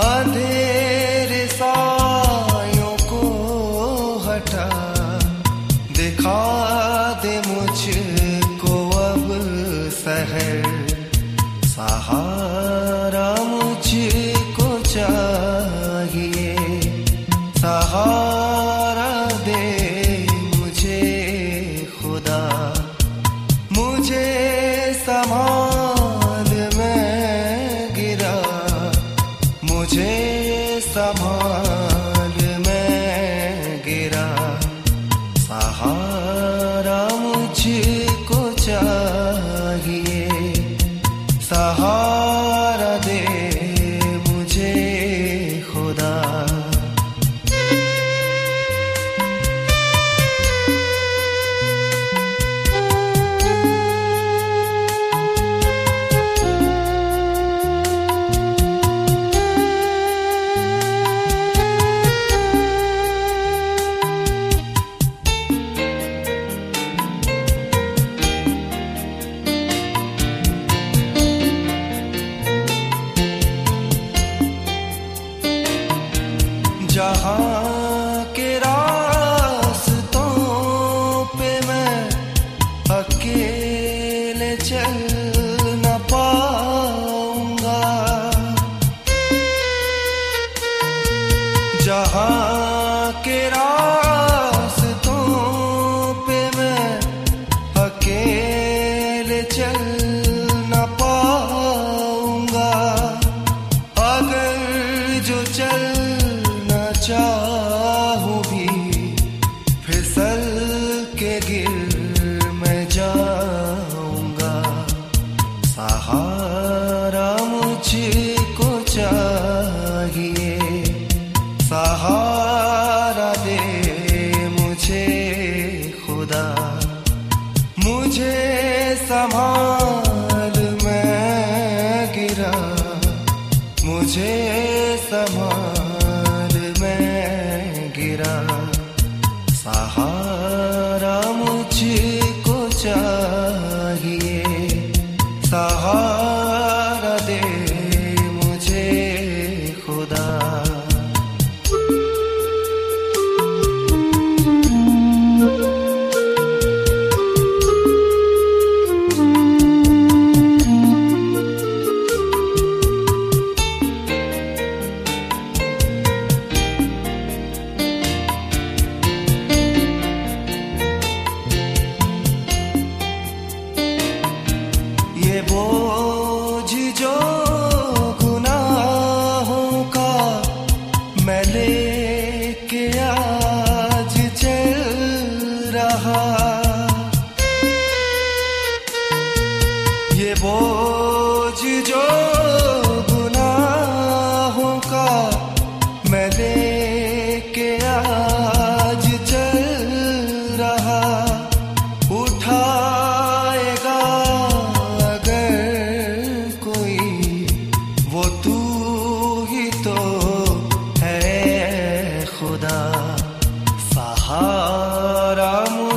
अधे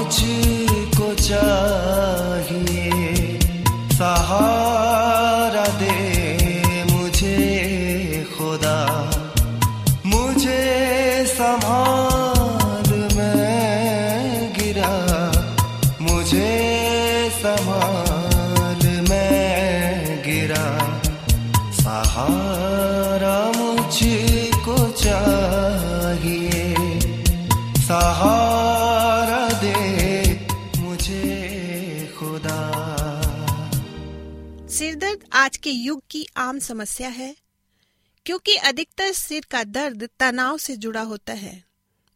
आज आम समस्या है, क्योंकि अधिकतर सिर का दर्द तनाव से जुड़ा होता है।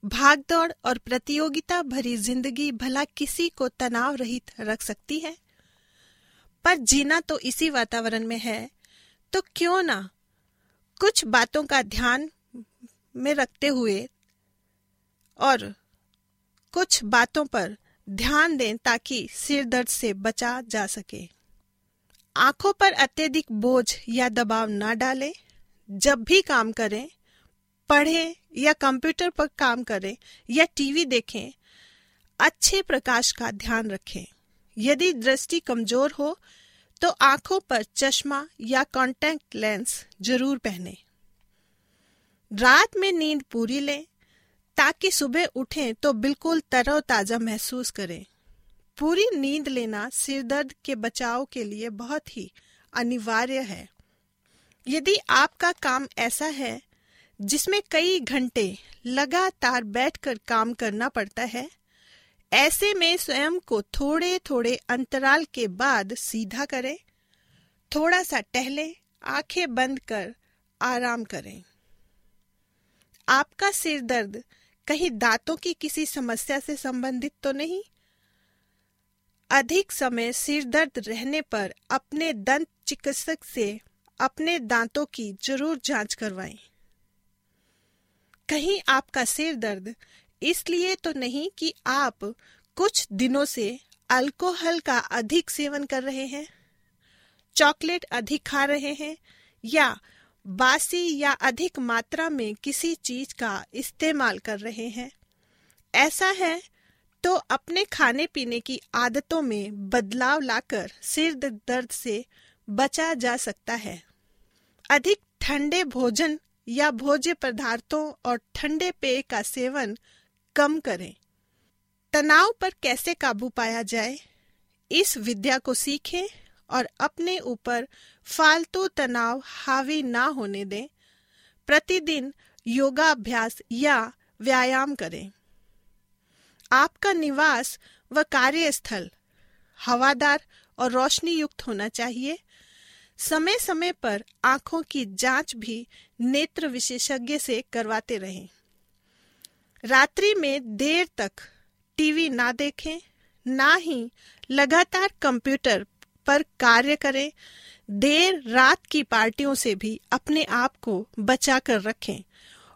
भागदौड़ और प्रतियोगिता भरी ज़िंदगी भला किसी को तनाव रहित रख सकती है? पर जीना तो इसी वातावरण में है तो क्यों ना कुछ बातों का ध्यान में रखते हुए और कुछ बातों पर ध्यान दें ताकि सिर दर्द से बचा जा सके। आँखों पर अत्यधिक बोझ या दबाव न डालें। जब भी काम करें, पढ़ें या कंप्यूटर पर काम करें या टीवी देखें, अच्छे प्रकाश का ध्यान रखें। यदि दृष्टि कमज़ोर हो तो आँखों पर चश्मा या कॉन्टैक्ट लेंस ज़रूर पहने। रात में नींद पूरी लें, ताकि सुबह उठें तो बिल्कुल तरोताजा महसूस करें। पूरी नींद लेना सिरदर्द के बचाव के लिए बहुत ही अनिवार्य है। यदि आपका काम ऐसा है जिसमें कई घंटे लगातार बैठकर काम करना पड़ता है, ऐसे में स्वयं को थोड़े थोड़े अंतराल के बाद सीधा करें थोड़ा सा टहले, आँखें बंद कर आराम करें। आपका सिर दर्द कहीं दांतों की किसी समस्या से संबंधित तो नहीं? अधिक समय सिर दर्द रहने पर अपने दंत चिकित्सक से अपने दांतों की ज़रूर जाँच करवाएँ। कहीं आपका सिर दर्द इसलिए तो नहीं कि आप कुछ दिनों से अल्कोहल का अधिक सेवन कर रहे हैं, चॉकलेट अधिक खा रहे हैं, या बासी या अधिक मात्रा में किसी चीज़ का इस्तेमाल कर रहे हैं ऐसा है तो अपने खाने पीने की आदतों में बदलाव लाकर सिर दर्द से बचा जा सकता है। अधिक ठंडे भोजन या भोज्य पदार्थों और ठंडे पेय का सेवन कम करें। तनाव पर कैसे काबू पाया जाए? इस विद्या को सीखें और अपने ऊपर फालतू तनाव हावी ना होने दें। प्रतिदिन योगाभ्यास या व्यायाम करें। आपका निवास व कार्यस्थल हवादार और रोशनी युक्त होना चाहिए। समय समय पर आँखों की जाँच भी नेत्र विशेषज्ञ से करवाते रहें। रात्रि में देर तक टीवी ना देखें, ना ही लगातार कंप्यूटर पर कार्य करें, देर रात की पार्टियों से भी अपने आप को बचा कर रखें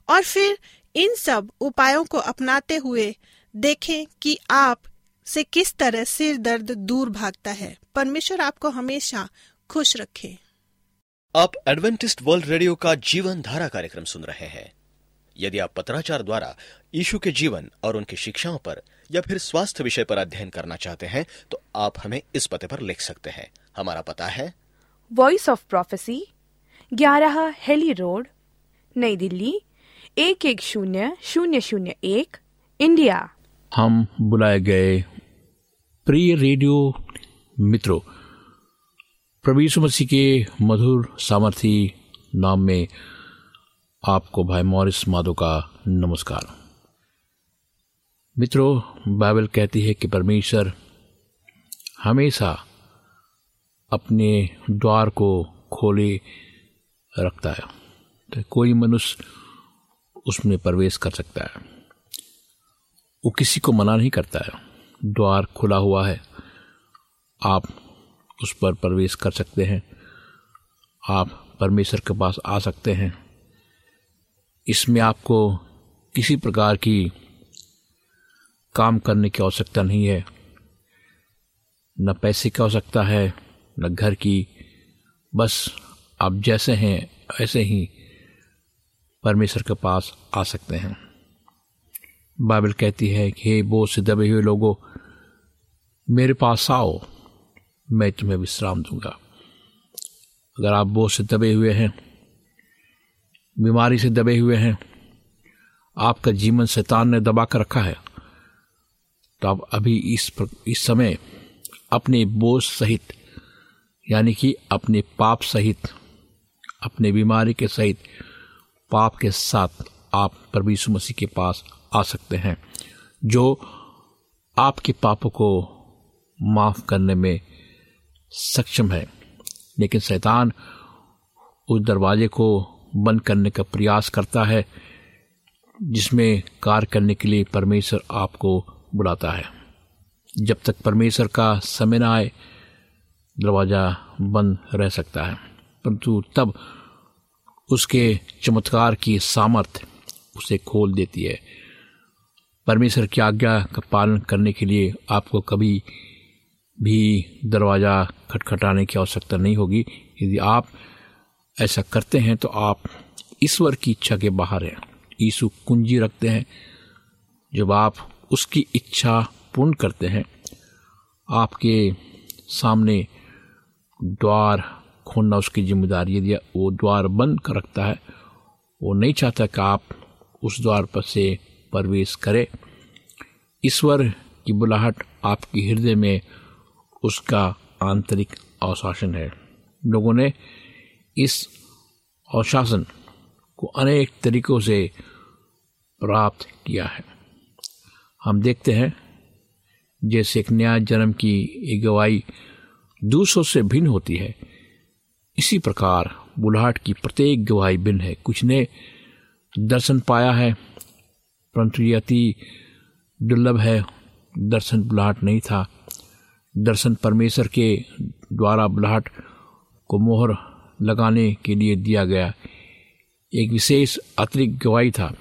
और फिर इन सब उपायों को अपनाते हुए देखें कि आप से किस तरह सिर दर्द दूर भागता है। परमेश्वर आपको हमेशा खुश रखे। आप एडवेंटिस्ट वर्ल्ड रेडियो का जीवन धारा कार्यक्रम सुन रहे हैं। यदि आप पत्राचार द्वारा यीशु के जीवन और उनकी शिक्षाओं पर या फिर स्वास्थ्य विषय पर अध्ययन करना चाहते हैं तो आप हमें इस पते पर लिख सकते हैं। हमारा पता है। वॉइस ऑफ़ प्रोफेसी ग्यारह हेली रोड नई दिल्ली एक एक शून्य शून्य शून्य एक इंडिया। हम बुलाए गए प्रिय रेडियो मित्रों, प्रभु मसीह के मधुर सामर्थी नाम में आपको भाई मॉरिस माधो का नमस्कार। मित्रों, बाइबल कहती है कि परमेश्वर हमेशा अपने द्वार को खोले रखता है। तो कोई मनुष्य उसमें प्रवेश कर सकता है। वो किसी को मना नहीं करता है। द्वार खुला हुआ है। आप उस पर प्रवेश कर सकते हैं। आप परमेश्वर के पास आ सकते हैं। इसमें आपको किसी प्रकार की काम करने की आवश्यकता नहीं है। न पैसे की आवश्यकता है, न घर की। बस आप जैसे हैं, ऐसे ही परमेश्वर के पास आ सकते हैं। बाइबल कहती है कि हे बोझ से दबे हुए लोगों, मेरे पास आओ, मैं तुम्हें विश्राम दूँगा। अगर आप बोझ से दबे हुए हैं, बीमारी से दबे हुए हैं, आपका जीवन शैतान ने दबा कर रखा है तो आप अभी इस इस समय अपने बोझ सहित, यानी कि अपने पाप सहित, अपने बीमारी के सहित, पाप के साथ आप परमेश्वर मसीह के पास आ सकते हैं, जो आपके पापों को माफ़ करने में सक्षम है। लेकिन शैतान उस दरवाजे को बंद करने का प्रयास करता है, जिसमें कार्य करने के लिए परमेश्वर आपको बुलाता है। जब तक परमेश्वर का समय न आए, दरवाज़ा बंद रह सकता है। परंतु तब उसके चमत्कार की सामर्थ्य उसे खोल देती है। परमेश्वर की आज्ञा का पालन करने के लिए आपको कभी भी दरवाज़ा खटखटाने की आवश्यकता नहीं होगी। यदि आप ऐसा करते हैं तो आप ईश्वर की इच्छा के बाहर हैं। यीशु कुंजी रखते हैं। जब आप उसकी इच्छा पूर्ण करते हैं, आपके सामने द्वार खोलना उसकी ज़िम्मेदारी यदि वो द्वार बंद कर रखता है, वो नहीं चाहता कि आप उस द्वार पर से प्रवेश करें। ईश्वर की बुलाहट आपके हृदय में उसका आंतरिक अवशासन है। लोगों ने इस अवशासन को अनेक तरीकों से प्राप्त किया है। हम देखते हैं, जैसे एक नया जन्म की एक गवाही दूसरों से भिन्न होती है, इसी प्रकार बुलाहट की प्रत्येक गवाही भिन्न है। कुछ ने दर्शन पाया है परंतु ये अति दुर्लभ है। दर्शन बुलाहट नहीं था। दर्शन परमेश्वर के द्वारा बुलाहट को मोहर लगाने के लिए दिया गया। एक विशेष अतिरिक्त गवाही था।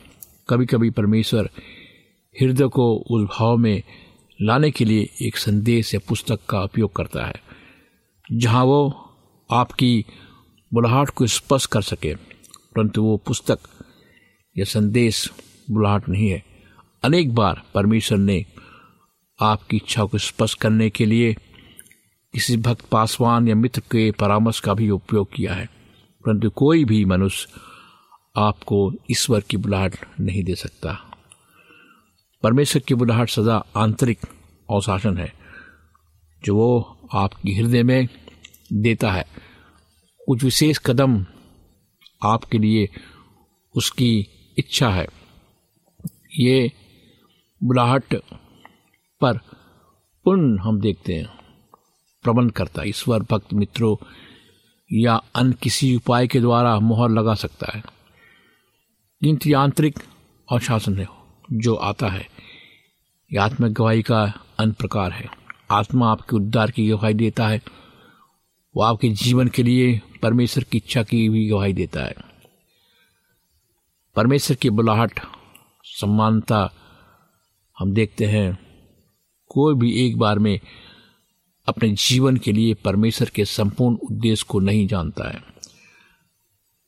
कभी कभी परमेश्वर हृदय को उस भाव में लाने के लिए एक संदेश या पुस्तक का उपयोग करता है, जहाँ वो आपकी बुलाहट को स्पष्ट कर सके। परंतु वो पुस्तक या संदेश बुलाहट नहीं है। अनेक बार परमेश्वर ने आपकी इच्छा को स्पष्ट करने के लिए किसी भक्त, पासवान या मित्र के परामर्श का भी उपयोग किया है। परंतु कोई भी मनुष्य आपको ईश्वर की बुलाहट नहीं दे सकता। परमेश्वर की बुलाहट सदा आंतरिक अवशासन है। जो वो आपके हृदय में देता है, कुछ विशेष कदम आपके लिए उसकी इच्छा है। ये बुलाहट पर पुण्य हम देखते हैं। प्रबंध करता है, ईश्वर, भक्त, मित्रों, या अन्य किसी उपाय के द्वारा मोहर लगा सकता है। किंतु आंतरिक अनुशासन है, जो आता है। यह आत्मिक गवाही का अन्य प्रकार है। आत्मा आपके उद्धार की गवाही देता है। वो आपके जीवन के लिए परमेश्वर की इच्छा की भी गवाही देता है। परमेश्वर की बुलाहट सम्मानता हम देखते हैं। कोई भी एक बार में अपने जीवन के लिए परमेश्वर के संपूर्ण उद्देश्य को नहीं जानता है।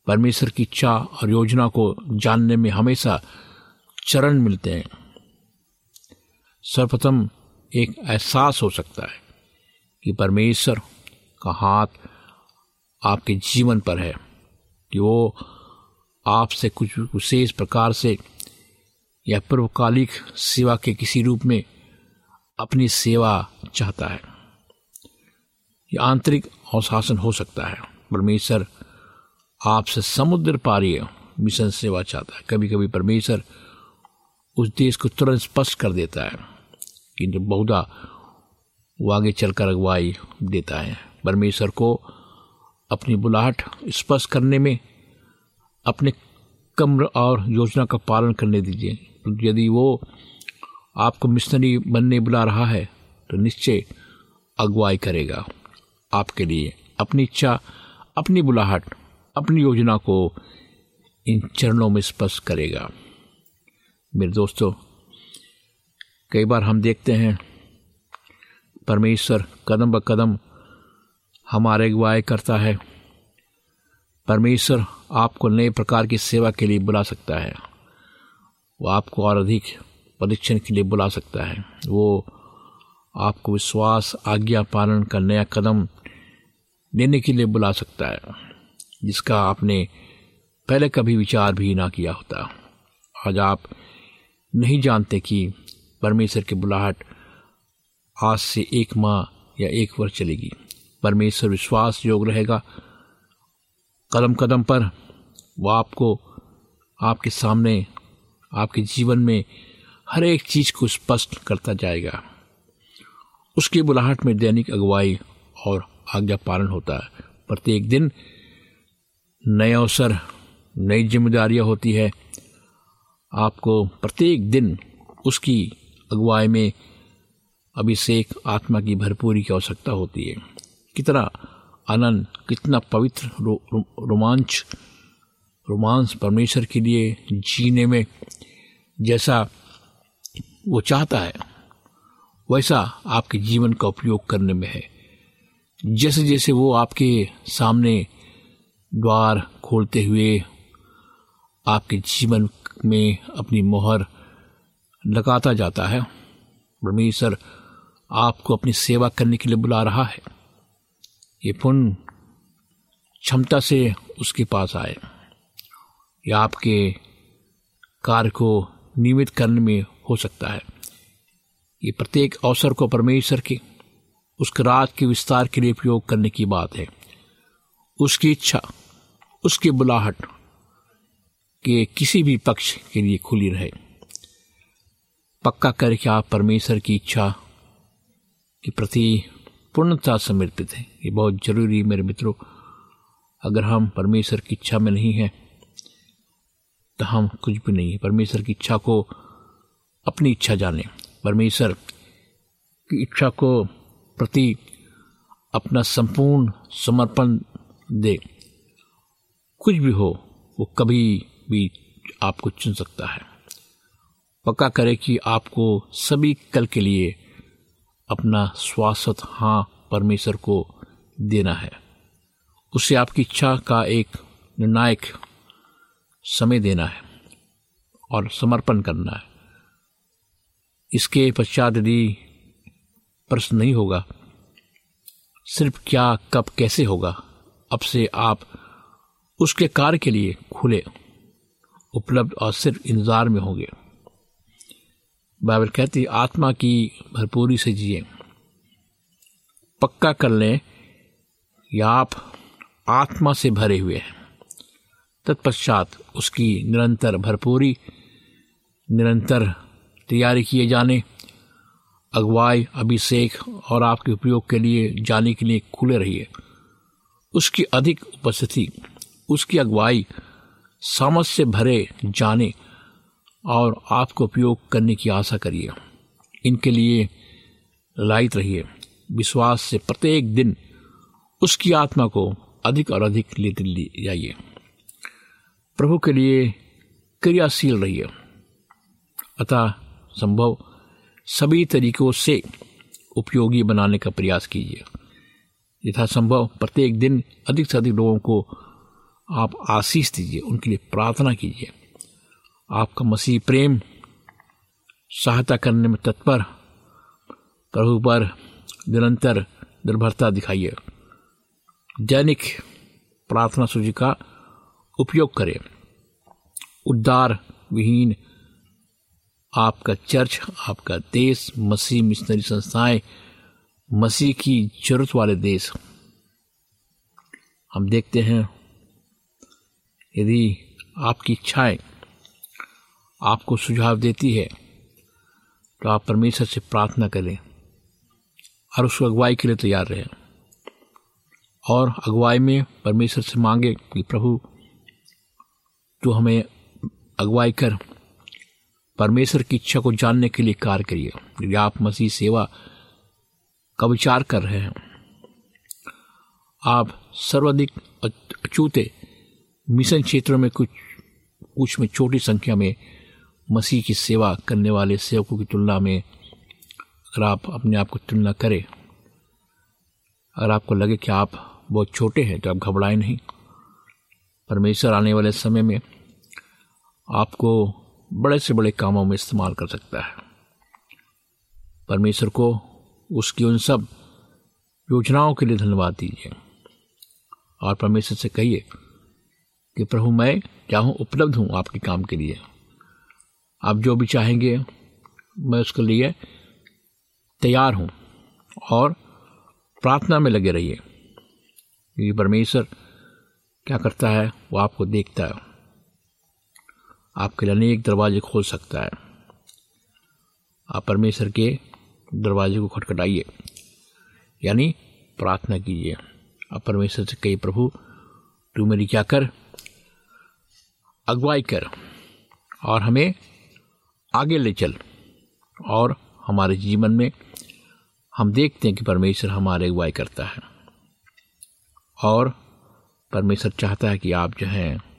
परमेश्वर की इच्छा और योजना को जानने में हमेशा चरण मिलते हैं। सर्वप्रथम एक एहसास हो सकता है कि परमेश्वर का हाथ आपके जीवन पर है कि वो आपसे कुछ विशेष प्रकार से या पूर्वकालिक सेवा के किसी रूप में अपनी सेवा चाहता है। यह आंतरिक अवशासन हो सकता है। परमेश्वर आपसे समुद्र पारी मिशन सेवा चाहता है। कभी कभी परमेश्वर उस देश को तुरंत स्पष्ट कर देता है। किंतु बहुधा वो आगे चलकर अगुवाई देता है। परमेश्वर को अपनी बुलाहट स्पष्ट करने में अपने कम्र और योजना का पालन करने दीजिए। यदि वो आपको मिशनरी बनने बुला रहा है तो निश्चय अगुवाई करेगा आपके लिए। अपनी इच्छा, अपनी बुलाहट, अपनी योजना को इन चरणों में स्पष्ट करेगा। मेरे दोस्तों, कई बार हम देखते हैं, परमेश्वर कदम ब कदम हमारे अगुवाई करता है। परमेश्वर आपको नए प्रकार की सेवा के लिए बुला सकता है। वो आपको और अधिक परीक्षण के लिए बुला सकता है। वो आपको विश्वास, आज्ञा पालन का नया कदम लेने के लिए बुला सकता है, जिसका आपने पहले कभी विचार भी ना किया होता। आज आप नहीं जानते कि परमेश्वर की बुलाहट आज से एक माह या एक वर्ष चलेगी। परमेश्वर विश्वास योग रहेगा। कदम कदम पर वो आपको आपके सामने आपके जीवन में हर एक चीज़ को स्पष्ट करता जाएगा। उसकी बुलाहट में दैनिक अगुवाई और आज्ञा पालन होता है। प्रत्येक दिन नए अवसर नई जिम्मेदारियाँ होती है। आपको प्रत्येक दिन उसकी अगुवाई में अभिषेक आत्मा की भरपूरी की आवश्यकता होती है। कितना आनंद कितना पवित्र रो, रो, रोमांच रोमांस परमेश्वर के लिए जीने में जैसा वो चाहता है, वैसा आपके जीवन का उपयोग करने में है। जैसे जैसे वो आपके सामने द्वार खोलते हुए आपके जीवन में अपनी मोहर लगाता जाता है, परमेश्वर आपको अपनी सेवा करने के लिए बुला रहा है। ये पुण्य क्षमता से उसके पास आए। या आपके कार्य को नियमित करने में हो सकता है। ये प्रत्येक अवसर को परमेश्वर के, उसके राज के विस्तार के लिए उपयोग करने की बात है। उसकी इच्छा, उसकी बुलाहट के किसी भी पक्ष के लिए खुली रहे। पक्का करके आप परमेश्वर की इच्छा के प्रति पूर्णता समर्पित है। ये बहुत ज़रूरी मेरे मित्रों। अगर हम परमेश्वर की इच्छा में नहीं हैं तो हम कुछ भी नहीं है। परमेश्वर की इच्छा को, अपनी इच्छा जाने। परमेश्वर की इच्छा को प्रति अपना संपूर्ण समर्पण दे। कुछ भी हो, वो कभी भी आपको चुन सकता है। पक्का करे कि आपको सभी कल के लिए अपना स्वास्थ्य हाँ परमेश्वर को देना है। उसे आपकी इच्छा का एक निर्णायक समय देना है और समर्पण करना है। इसके पश्चात यदि प्रश्न नहीं होगा, सिर्फ़ क्या, कब, कैसे होगा, अब से आप उसके कार्य के लिए खुले, उपलब्ध और सिर्फ़ इंतज़ार में होंगे। बाइबल कहती आत्मा की भरपूरी से जिए। पक्का कर लें, या आप आत्मा से भरे हुए हैं। तत्पश्चात उसकी निरंतर भरपूरी, निरंतर तैयारी किए जाने, अगुवाई, अभिषेक और आपके उपयोग के लिए जाने के लिए खुले रहिए। उसकी अधिक उपस्थिति, उसकी अगुवाई समझ से भरे जाने और आपको उपयोग करने की आशा करिए। इनके लिए लाइत रहिए। विश्वास से प्रत्येक दिन उसकी आत्मा को अधिक और अधिक लेते जाइए। प्रभु के लिए क्रियाशील रहिए। अतः संभव सभी तरीकों से उपयोगी बनाने का प्रयास कीजिए। यथासंभव प्रत्येक दिन अधिक से अधिक लोगों को आप आशीष दीजिए, उनके लिए प्रार्थना कीजिए। आपका मसीह प्रेम सहायता करने में तत्पर, प्रभु पर निरंतर निर्भरता दिखाइए। दैनिक प्रार्थना सूची का उपयोग करें। उद्धार विहीन आपका चर्च, आपका देश, मसीह मिशनरी संस्थाएँ, मसीह की ज़रूरत वाले देश। हम देखते हैं, यदि आपकी इच्छाएँ आपको सुझाव देती है तो आप परमेश्वर से प्रार्थना करें और उसको अगुवाई के लिए तैयार रहें। और अगुवाई में परमेश्वर से मांगे कि प्रभु तो हमें अगवाई कर। परमेश्वर की इच्छा को जानने के लिए कार्य करिए। यदि आप मसीह सेवा का विचार कर रहे हैं, आप सर्वाधिक अचूते मिशन क्षेत्रों में कुछ कुछ में छोटी संख्या में मसीह की सेवा करने वाले सेवकों की तुलना में अगर आप अपने आप को तुलना करें, अगर आपको लगे कि आप बहुत छोटे हैं तो आप घबराएँ नहीं। परमेश्वर आने वाले समय में आपको बड़े से बड़े कामों में इस्तेमाल कर सकता है। परमेश्वर को उसकी उन सब योजनाओं के लिए धन्यवाद दीजिए। और परमेश्वर से कहिए कि, प्रभु, मैं क्या हूँ उपलब्ध हूँ आपके काम के लिए। आप जो भी चाहेंगे, मैं उसके लिए तैयार हूँ और प्रार्थना में लगे रहिए। क्योंकि परमेश्वर क्या करता है, वो आपको देखता है। आपके लिए अनेक दरवाजे खोल सकता है। आप परमेश्वर के दरवाजे को खटखटाइए, यानी प्रार्थना कीजिए। आप परमेश्वर से कही प्रभु, तू मेरी क्या कर? अगुवाई कर और हमें आगे ले चल और हमारे जीवन में हम देखते हैं कि परमेश्वर हमारे अगुवाई करता है और परमेश्वर चाहता है कि आप जो हैं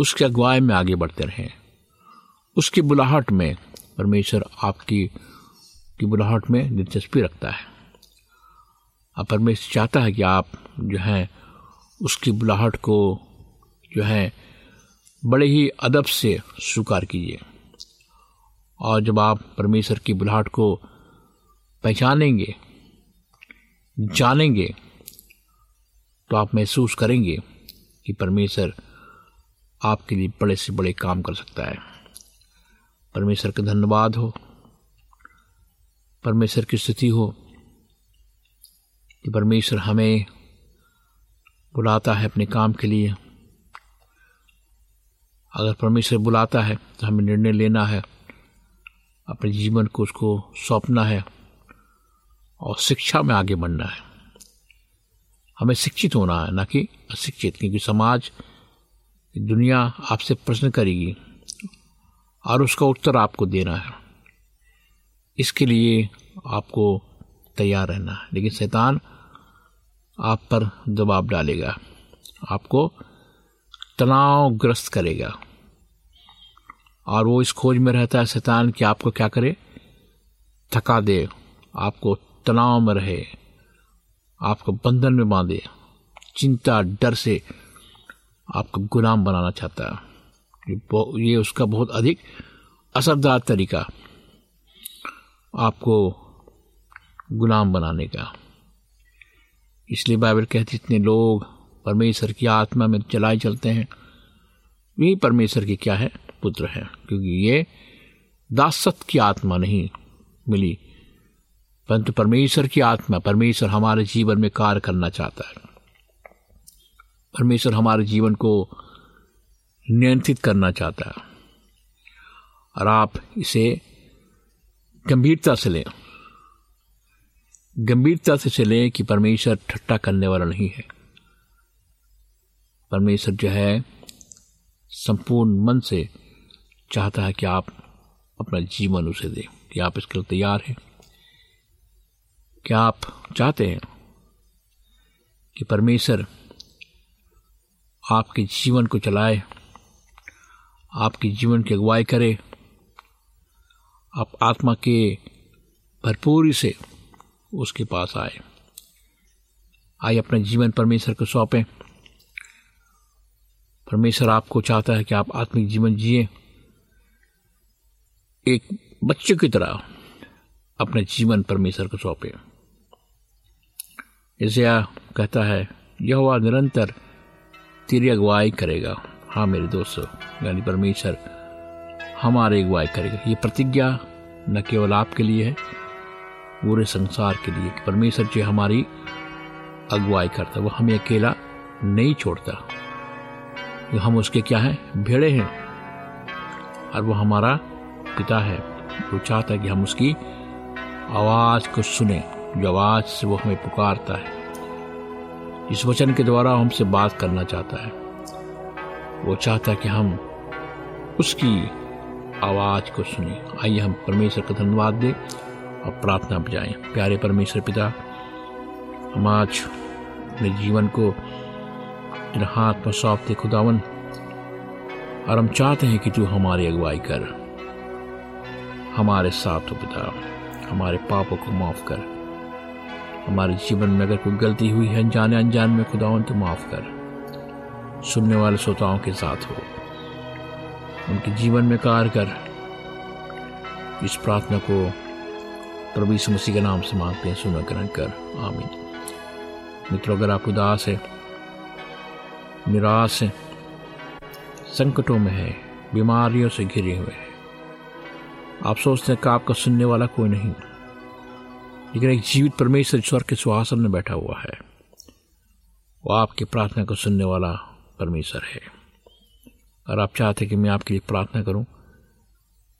उसके अगुवाई में आगे बढ़ते रहें। उसकी बुलाहट में परमेश्वर आपकी, की बुलाहट में दिलचस्पी रखता है। अब परमेश्वर चाहता है कि आप जो हैं, उसकी बुलाहट को जो है, बड़े ही अदब से स्वीकार कीजिए। और जब आप परमेश्वर की बुलाहट को पहचानेंगे, जानेंगे तो आप महसूस करेंगे कि परमेश्वर आपके लिए बड़े से बड़े काम कर सकता है। परमेश्वर का धन्यवाद हो। परमेश्वर की स्थिति हो कि परमेश्वर हमें बुलाता है अपने काम के लिए। अगर परमेश्वर बुलाता है तो हमें निर्णय लेना है। अपने जीवन को उसको सौंपना है और शिक्षा में आगे बढ़ना है। हमें शिक्षित होना है, ना कि अशिक्षित, क्योंकि समाज दुनिया आपसे प्रश्न करेगी और उसका उत्तर आपको देना है। इसके लिए आपको तैयार रहना है। लेकिन शैतान आप पर दबाव डालेगा। आपको तनावग्रस्त करेगा। और वो इस खोज में रहता है, शैतान, कि आपको क्या करे? थका दे। आपको तनाव में रहे। आपको बंधन में बांधे। चिंता, डर से आपको गुलाम बनाना चाहता है। ये उसका बहुत अधिक असरदार तरीका। आपको गुलाम बनाने का। इसलिए बाइबल कहती इतने लोग परमेश्वर की आत्मा में चलाए चलते हैं। यही परमेश्वर की क्या है? पुत्र है। क्योंकि ये दासत की आत्मा नहीं मिली। परंतु परमेश्वर की आत्मा, परमेश्वर हमारे जीवन में कार्य करना चाहता है। परमेश्वर हमारे जीवन को नियंत्रित करना चाहता है। और आप इसे गंभीरता से लें। गंभीरता से चलें कि परमेश्वर ठट्टा करने वाला नहीं है। परमेश्वर जो है, संपूर्ण मन से चाहता है कि आप अपना जीवन उसे दें, कि आप इसके लिए तैयार हैं। क्या आप चाहते हैं कि परमेश्वर आपके जीवन को चलाए आपके जीवन की अगुवाई करे। आप आत्मा के भरपूरी से उसके पास आए। आइए अपना जीवन परमेश्वर को सौंपें। परमेश्वर आपको चाहता है कि आप आत्मिक जीवन जिए। एक बच्चे की तरह अपने जीवन परमेश्वर को सौंपे। इसे कहता है यह हुआ निरंतर तेरी अगुवाई करेगा। हाँ मेरे दोस्तों, यानी परमेश्वर हमारे अगुवाई करेगा। ये प्रतिज्ञा न केवल आपके लिए है, पूरे संसार के लिए कि परमेश्वर जी हमारी अगुवाई करता वो हमें अकेला नहीं छोड़ता। हम उसके क्या हैं? भेड़े हैं। और वो हमारा पिता है। वो चाहता है कि हम उसकी आवाज़ को सुने, जो आवाज़ से वो हमें पुकारता है। इस वचन के द्वारा हमसे बात करना चाहता है। वो चाहता है कि हम उसकी आवाज़ को सुने। आइए हम परमेश्वर का धन्यवाद दें और प्रार्थना बजाएँ। प्यारे परमेश्वर पिता, हम आज अपने जीवन को हाथ में सौंपते खुदावन, और हम चाहते हैं कि तू हमारी अगुवाई कर। हमारे साथ हो पिता, हमारे पापों को माफ़ कर। हमारे जीवन में अगर कोई गलती हुई है, अनजाने अनजान में खुदावन तो माफ़ कर। सुनने वाले श्रोताओं के साथ हो। उनके जीवन में कार कर। इस प्रार्थना को प्रभु यीशु मसीह के नाम से मांगते हैं, सुना, ग्रहण कर। आमीन। मित्रों, अगर आप उदास है, निराश है, संकटों में है, बीमारियों से घिरे हुए हैं, आप सोचते हैं कि आपका सुनने वाला कोई नहीं। लेकिन एक जीवित परमेश्वर स्वर के सुहासन में बैठा हुआ है। वो आपकी प्रार्थना को सुनने वाला परमेश्वर है। और आप चाहते कि मैं आपके लिए प्रार्थना करूँ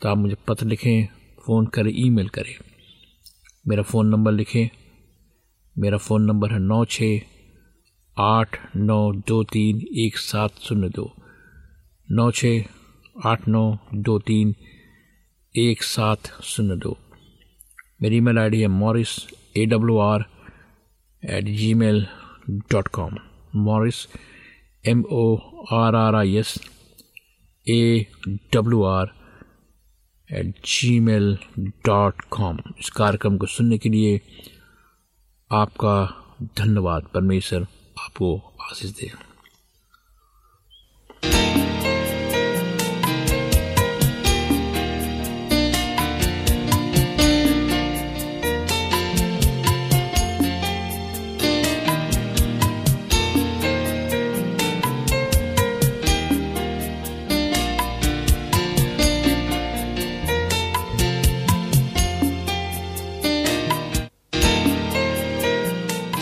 तो आप मुझे पत्र लिखें, फ़ोन करें, ईमेल करें। मेरा फ़ोन नंबर लिखें। मेरा फ़ोन नंबर है नौ छः आठ नौ दो तीन एक सात शून्य दो। नौ छः आठ नौ दो तीन एक सात शून्य दो। मेरी ईमेल आईडी है Morris A W R at gmail dot com Morris M O R R I S A W R at gmail dot com इस कार्यक्रम को सुनने के लिए आपका धन्यवाद, परमेश्वर आपको आशीष दे।